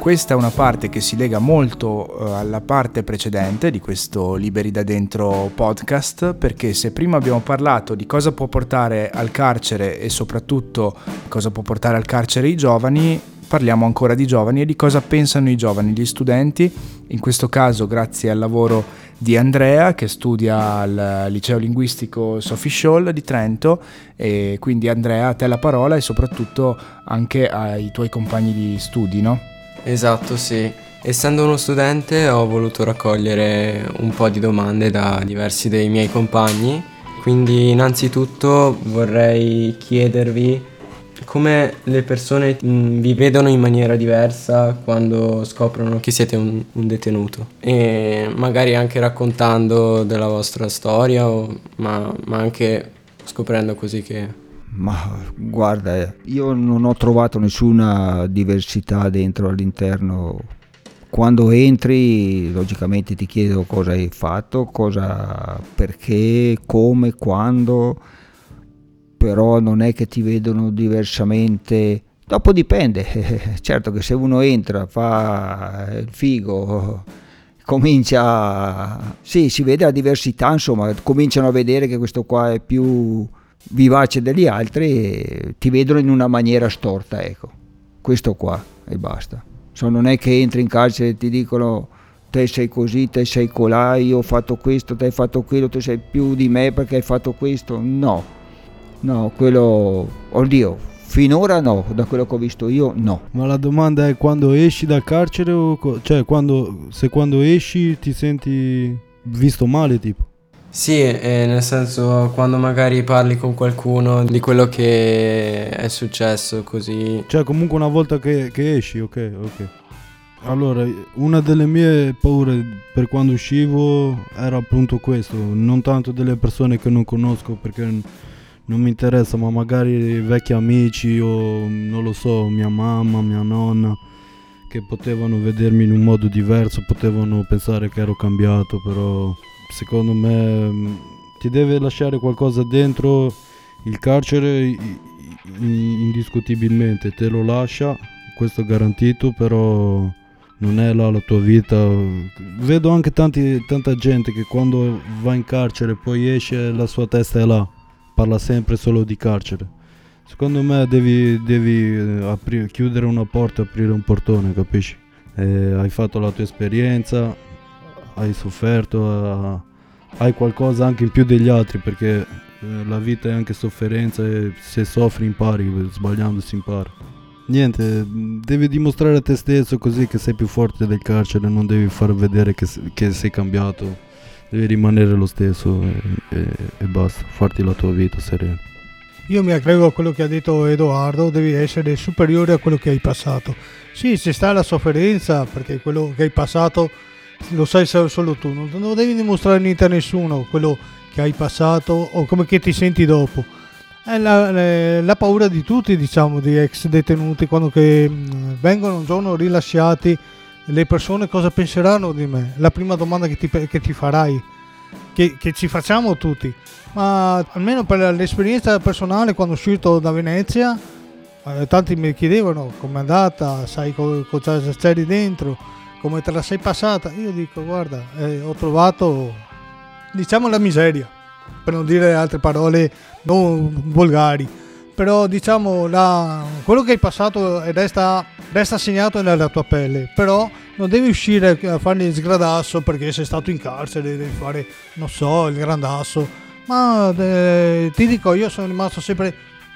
Questa è una parte che si lega molto uh, alla parte precedente di questo Liberi da Dentro podcast, perché se prima abbiamo parlato di cosa può portare al carcere e soprattutto cosa può portare al carcere i giovani, parliamo ancora di giovani e di cosa pensano i giovani, gli studenti, in questo caso grazie al lavoro di Andrea che studia al liceo linguistico Sophie Scholl di Trento e quindi Andrea a te la parola e soprattutto anche ai tuoi compagni di studi, no? Esatto, sì. Essendo uno studente ho voluto raccogliere un po' di domande da diversi dei miei compagni, quindi innanzitutto vorrei chiedervi come le persone mm, vi vedono in maniera diversa quando scoprono che siete un, un, detenuto e magari anche raccontando della vostra storia o, ma, ma anche scoprendo così che ma guarda, io non ho trovato nessuna diversità dentro all'interno. Quando entri, logicamente ti chiedo cosa hai fatto, cosa, perché, come, quando però non è che ti vedono diversamente. Dopo dipende, certo che se uno entra, fa il figo, comincia, sì, si vede la diversità, insomma, cominciano a vedere che questo qua è più vivace degli altri ti vedono in una maniera storta, ecco, questo qua e basta. So, non è che entri in carcere e ti dicono te sei così, te sei colà, io ho fatto questo, te hai fatto quello, tu sei più di me perché hai fatto questo, no No, quello, oddio, finora no, da quello che ho visto io no. Ma la domanda è quando esci dal carcere o cioè quando, se quando esci ti senti visto male tipo? Sì, eh, nel senso quando magari parli con qualcuno di quello che è successo così. Cioè comunque una volta che, che esci, ok, ok. Allora, una delle mie paure per quando uscivo era appunto questo, non tanto delle persone che non conosco perché non mi interessa, ma magari vecchi amici o non lo so, mia mamma, mia nonna, che potevano vedermi in un modo diverso, potevano pensare che ero cambiato, però secondo me mm, ti deve lasciare qualcosa dentro il carcere indiscutibilmente, te lo lascia, questo è garantito, però non è là la tua vita. Vedo anche tanti, tanta gente che quando va in carcere poi esce la sua testa è là parla sempre solo di carcere. Secondo me devi, devi eh, apri, chiudere una porta aprire un portone, capisci? E hai fatto la tua esperienza, hai sofferto, hai qualcosa anche in più degli altri perché eh, la vita è anche sofferenza e se soffri impari, sbagliando si impara. Niente, devi dimostrare a te stesso così che sei più forte del carcere, non devi far vedere che, che sei cambiato devi rimanere lo stesso e, e, e basta, farti la tua vita serena. Io mi aggrego a quello che ha detto Edoardo, devi essere superiore a quello che hai passato. Sì, ci sta la sofferenza, perché quello che hai passato lo sai solo tu, non, devi dimostrare niente a nessuno quello che hai passato o come che ti senti dopo. È la, la, paura di tutti, diciamo, di ex detenuti, quando che, vengono un giorno rilasciati le persone cosa penseranno di me? La prima domanda che ti, che ti farai, che, che, ci facciamo tutti. Ma almeno per l'esperienza personale, quando sono uscito da Venezia, eh, tanti mi chiedevano com'è andata, sai cosa c'eri dentro, come te la sei passata. Io dico, guarda, eh, ho trovato, diciamo, la miseria, per non dire altre parole non volgari però diciamo la, quello che hai passato resta, resta segnato nella tua pelle, però non devi uscire a fare il sgradasso perché sei stato in carcere, devi fare, non so, il grandasso, ma eh, ti dico, io sono rimasto sempre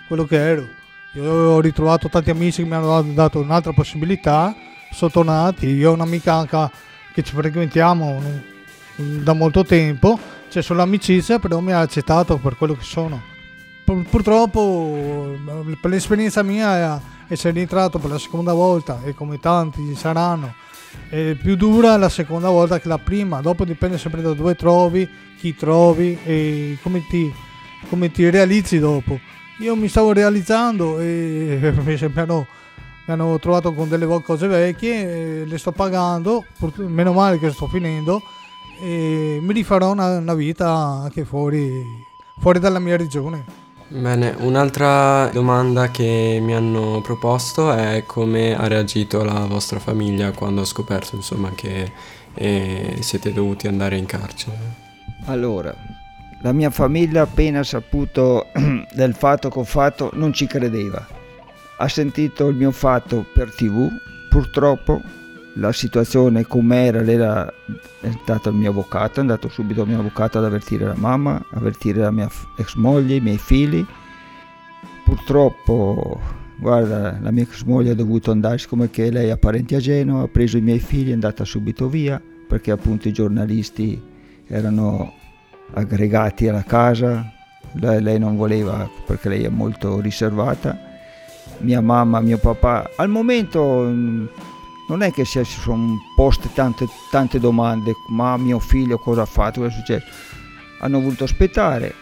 quello che ero. Io ho ritrovato tanti amici che mi hanno dato un'altra possibilità, sono tornati, io ho un'amica anche che ci frequentiamo da molto tempo, c'è solo amicizia, però mi ha accettato per quello che sono. Purtroppo per l'esperienza mia essere entrato per la seconda volta e come tanti saranno è più dura la seconda volta che la prima. Dopo dipende sempre da dove trovi chi trovi e come ti, come ti realizzi dopo. Io mi stavo realizzando e mi hanno, mi hanno trovato con delle cose vecchie le sto pagando meno male che sto finendo e mi rifarò una, una vita anche fuori, fuori dalla mia regione Bene, un'altra domanda che mi hanno proposto è come ha reagito la vostra famiglia quando ha scoperto insomma, che eh, siete dovuti andare in carcere. Allora, la mia famiglia appena saputo del fatto che ho fatto non ci credeva. Ha sentito il mio fatto per tv, purtroppo la situazione com'era, lei era, è stato il mio avvocato, è andato subito al mio avvocato ad avvertire la mamma, avvertire la mia ex moglie, i miei figli. Purtroppo, guarda, la mia ex moglie ha dovuto andare, siccome che lei ha parenti a Genova, ha preso i miei figli, è andata subito via, perché appunto i giornalisti erano aggregati alla casa, lei, lei non voleva perché lei è molto riservata. Mia mamma, mio papà, al momento non è che si sono poste tante, tante domande, ma mio figlio cosa ha fatto, cosa è successo. Hanno voluto aspettare,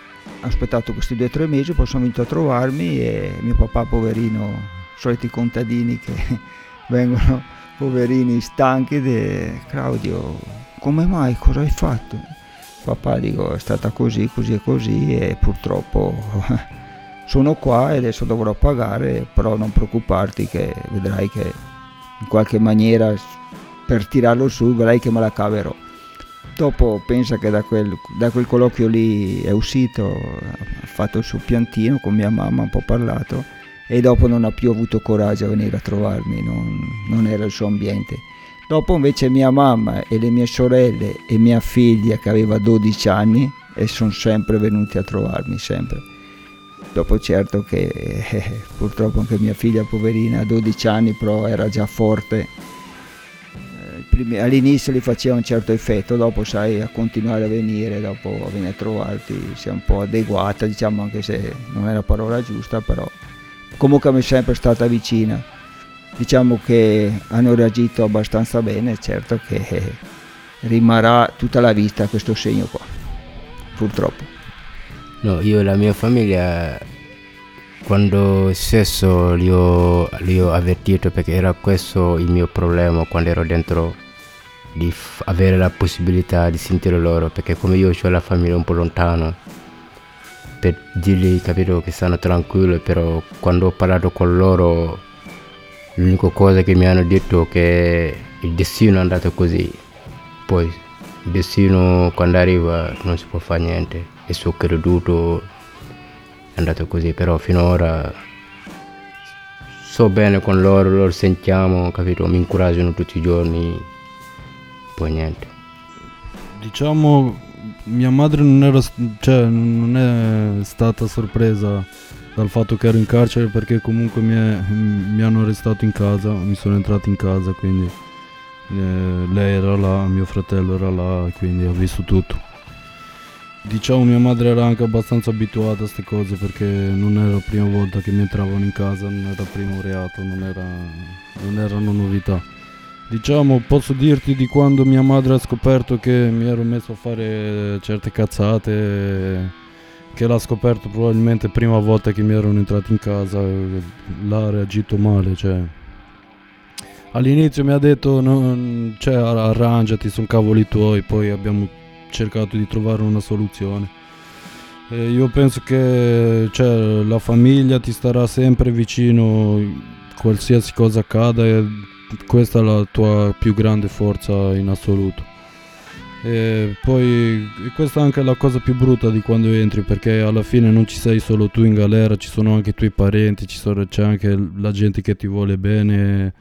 ho aspettato questi due o tre mesi, poi sono venuto a trovarmi e mio papà, poverino, soliti contadini che vengono poverini stanchi, di Claudio, come mai, cosa hai fatto? Papà dico è stata così, così e così e purtroppo sono qua e adesso dovrò pagare, però non preoccuparti che vedrai che in qualche maniera per tirarlo su, vedrai che me la caverò. Dopo pensa che da quel, da quel colloquio lì è uscito, ha fatto il suo piantino con mia mamma, un po' parlato e dopo non ha più avuto coraggio a venire a trovarmi, non, non era il suo ambiente. Dopo invece mia mamma e le mie sorelle e mia figlia che aveva 12 anni e sono sempre venuti a trovarmi, sempre dopo certo che eh, purtroppo anche mia figlia poverina a 12 anni però era già forte. Eh, all'inizio gli faceva un certo effetto dopo sai a continuare a venire dopo a venire a trovarti si è un po' adeguata diciamo anche se non è la parola giusta però comunque mi è sempre stata vicina. Diciamo che hanno reagito abbastanza bene certo che rimarrà tutta la vita questo segno qua purtroppo No, io la mia famiglia quando stesso li ho, li ho avvertito perché era questo il mio problema quando ero dentro di f- avere la possibilità di sentire loro perché come io ho la famiglia un po' lontana per dirgli capito che stanno tranquilli però quando ho parlato con loro l'unica cosa che mi hanno detto è che il destino è andato così. Poi il destino quando arriva non si può fare niente e su creduto è andato così, però finora so bene con loro, loro sentiamo, capito? Mi incoraggiano tutti i giorni, poi niente. Diciamo, mia madre non, era, cioè, non è stata sorpresa dal fatto che ero in carcere perché comunque mi, è, mi hanno arrestato in casa, mi sono entrato in casa, quindi eh, lei era là, mio fratello era là, quindi ha visto tutto. Diciamo mia madre era anche abbastanza abituata a queste cose perché non era la prima volta che mi entravano in casa, non era il primo reato, non, era, non erano novità. Diciamo posso dirti di quando mia madre ha scoperto che mi ero messo a fare certe cazzate, che l'ha scoperto probabilmente prima volta che mi erano entrato in casa, l'ha reagito male, cioè all'inizio mi ha detto no, cioè, arrangiati, sono cavoli tuoi, poi abbiamo cercato di trovare una soluzione. E io penso che cioè, la famiglia ti starà sempre vicino qualsiasi cosa accada e questa è la tua più grande forza in assoluto. E poi questa è anche la cosa più brutta di quando entri perché alla fine non ci sei solo tu in galera, ci sono anche i tuoi parenti, sono, c'è anche la gente che ti vuole bene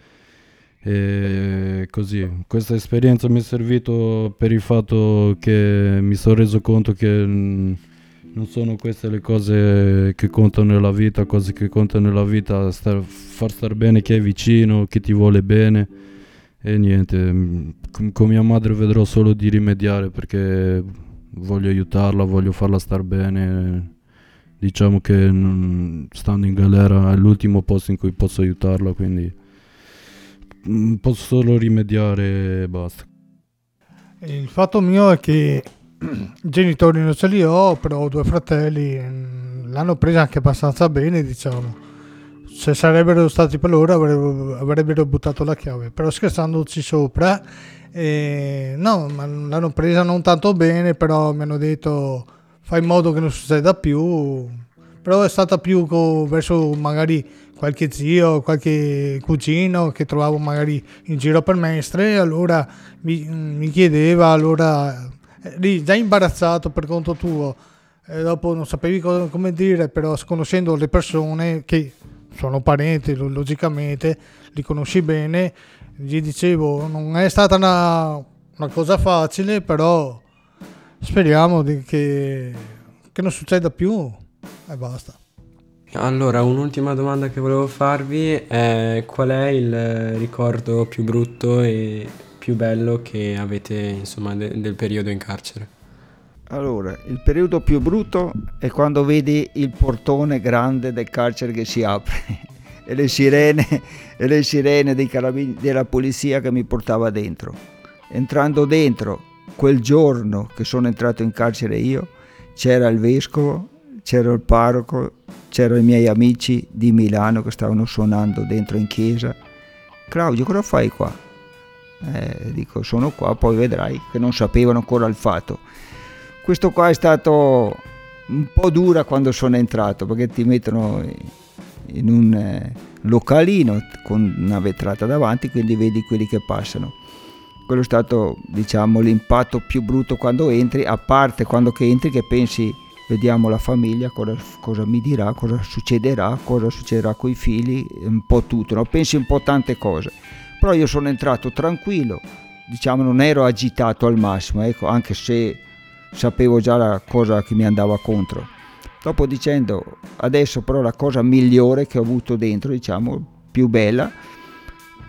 e così, questa esperienza mi è servito per il fatto che mi sono reso conto che non sono queste le cose che contano nella vita, cose che contano nella vita, star, far star bene chi è vicino, chi ti vuole bene e niente, con mia madre vedrò solo di rimediare perché voglio aiutarla, voglio farla star bene. Diciamo che non, stando in galera è l'ultimo posto in cui posso aiutarla, quindi Mm, posso solo rimediare e basta. Il fatto mio è che genitori non ce li ho, però ho due fratelli, mm, l'hanno presa anche abbastanza bene, diciamo. Se sarebbero stati per loro avrebbero, avrebbero buttato la chiave, però scherzandoci sopra, eh, no, l'hanno presa non tanto bene, però mi hanno detto fai in modo che non succeda più, però è stata più co- verso magari qualche zio, qualche cugino che trovavo magari in giro per Mestre, allora mi, mi chiedeva, allora eri già imbarazzato per conto tuo, e dopo non sapevi cosa, come dire, però conoscendo le persone che sono parenti, logicamente, li conosci bene, gli dicevo, non è stata una, una cosa facile, però speriamo che, che non succeda più e basta. Allora, un'ultima domanda che volevo farvi è qual è il ricordo più brutto e più bello che avete insomma de- del periodo in carcere? Allora, il periodo più brutto è quando vedi il portone grande del carcere che si apre e le sirene, e le sirene dei carabini, della polizia che mi portava dentro. Entrando dentro, quel giorno che sono entrato in carcere io, c'era il vescovo, c'era il parroco, c'erano i miei amici di Milano che stavano suonando dentro in chiesa. Claudio, cosa fai qua? Eh, dico, sono qua, poi vedrai che non sapevano ancora il fatto. Questo qua è stato un po' dura quando sono entrato perché ti mettono in un eh, localino con una vetrata davanti, quindi vedi quelli che passano. Quello è stato, diciamo, l'impatto più brutto quando entri, a parte quando che entri che pensi vediamo la famiglia, cosa, cosa, mi dirà, cosa succederà, cosa succederà con i figli, un po' tutto, no? pensi un po' tante cose. Però io sono entrato tranquillo, diciamo non ero agitato al massimo, ecco, anche se sapevo già la cosa che mi andava contro. Dopo dicendo, adesso però la cosa migliore che ho avuto dentro, diciamo, più bella,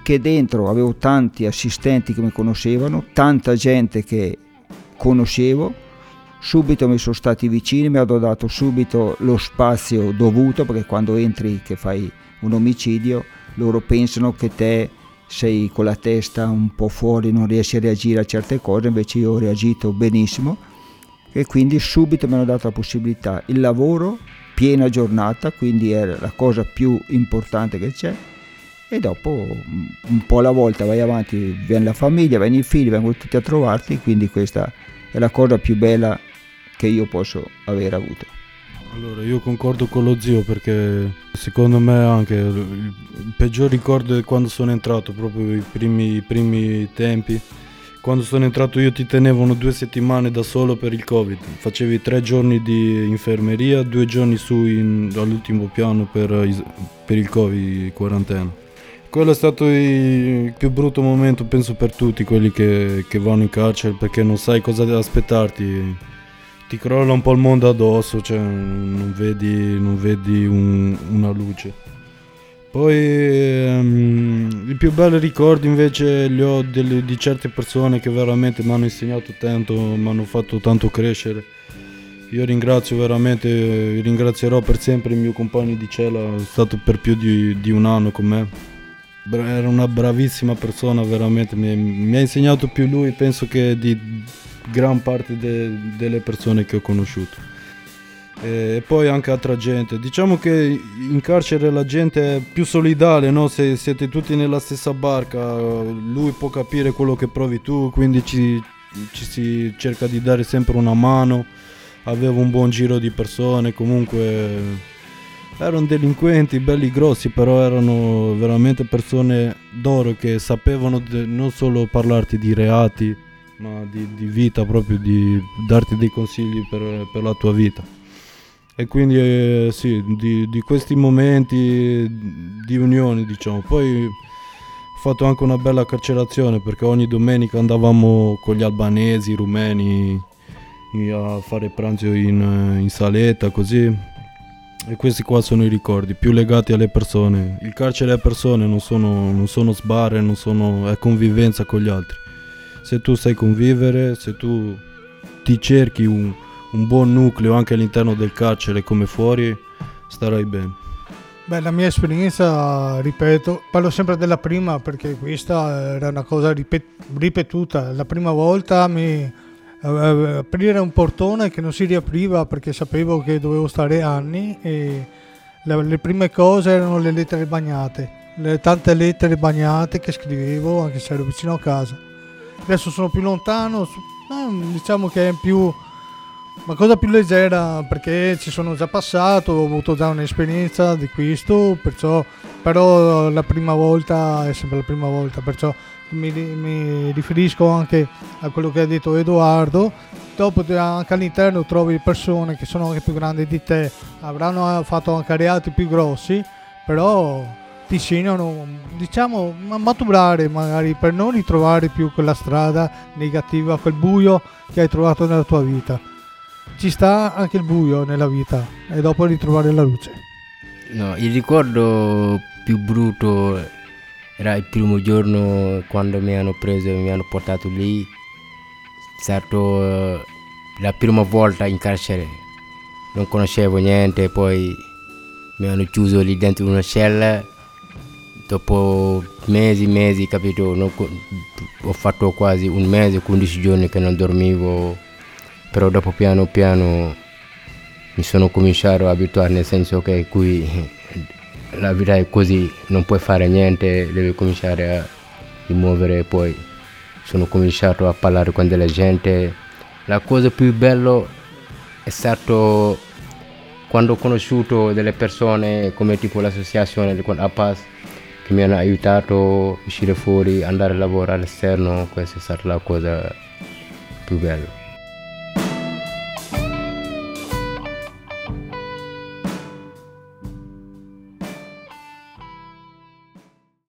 che dentro avevo tanti assistenti che mi conoscevano, tanta gente che conoscevo, subito mi sono stati vicini, mi hanno dato subito lo spazio dovuto perché quando entri che fai un omicidio loro pensano che te sei con la testa un po' fuori, non riesci a reagire a certe cose, invece io ho reagito benissimo e quindi subito mi hanno dato la possibilità. Il lavoro, piena giornata, quindi era la cosa più importante che c'è e dopo un po' alla volta vai avanti, viene la famiglia, vengono i figli, vengono tutti a trovarti, quindi questa è la cosa più bella che io posso aver avuto. Allora, io concordo con lo zio perché secondo me anche il peggior ricordo è quando sono entrato, proprio i primi, i primi tempi. Quando sono entrato io ti tenevano due settimane da solo per il Covid, facevi tre giorni di infermeria, due giorni su in, all'ultimo piano per, per il Covid, quarantena. Quello è stato il più brutto momento, penso, per tutti quelli che, che vanno in carcere perché non sai cosa aspettarti ti crolla un po' il mondo addosso, cioè non vedi, non vedi un, una luce. Poi um, i più belli ricordi invece li ho delle, di certe persone che veramente mi hanno insegnato tanto, mi hanno fatto tanto crescere. Io ringrazio veramente, ringrazierò per sempre il mio compagno di cella, è stato per più di, di un anno con me. Era una bravissima persona, veramente, mi, mi ha insegnato più lui, penso che di gran parte de, delle persone che ho conosciuto. E poi anche altra gente. Diciamo che in carcere la gente è più solidale, no? Se siete tutti nella stessa barca, lui può capire quello che provi tu, quindi ci, ci si cerca di dare sempre una mano. Avevo un buon giro di persone, comunque erano delinquenti belli grossi, però erano veramente persone d'oro che sapevano non solo parlarti di reati, ma di, di vita, proprio di darti dei consigli per, per la tua vita. E quindi eh, sì, di, di, questi momenti di unione, diciamo. Poi ho fatto anche una bella carcerazione perché ogni domenica andavamo con gli albanesi, i rumeni a fare pranzo in, in saletta, così. E questi qua sono i ricordi, più legati alle persone. Il carcere è persone, non sono, non sono sbarre, non sono, è convivenza con gli altri se tu sai convivere, se tu ti cerchi un, un buon nucleo anche all'interno del carcere come fuori, starai bene. Beh, la mia esperienza, ripeto, parlo sempre della prima perché questa era una cosa ripet- ripetuta. La prima volta mi eh, aprire un portone che non si riapriva perché sapevo che dovevo stare anni e le, le prime cose erano le lettere bagnate, le tante lettere bagnate che scrivevo anche se ero vicino a casa adesso sono più lontano, diciamo che è più Ma cosa più leggera perché ci sono già passato, ho avuto già un'esperienza di questo, perciò però la prima volta è sempre la prima volta, perciò mi, mi riferisco anche a quello che ha detto Edoardo. Dopo anche all'interno trovi persone che sono anche più grandi di te, avranno fatto anche reati più grossi, però insegnano, diciamo, maturare magari per non ritrovare più quella strada negativa, quel buio che hai trovato nella tua vita. Ci sta anche il buio nella vita e dopo ritrovare la luce. No, il ricordo più brutto era il primo giorno quando mi hanno preso e mi hanno portato lì. È stato eh, la prima volta in carcere. Non conoscevo niente, poi mi hanno chiuso lì dentro una cella. Dopo mesi, mesi, capito? Non, ho fatto quasi un mese, 15 giorni che non dormivo, però dopo piano piano mi sono cominciato a abituare, nel senso che qui la vita è così, non puoi fare niente, devi cominciare a muovere, poi sono cominciato a parlare con della gente. La cosa più bella è stato quando ho conosciuto delle persone come tipo l'associazione con APAS che mi hanno aiutato a uscire fuori, andare a lavorare all'esterno, questa è stata la cosa più bella.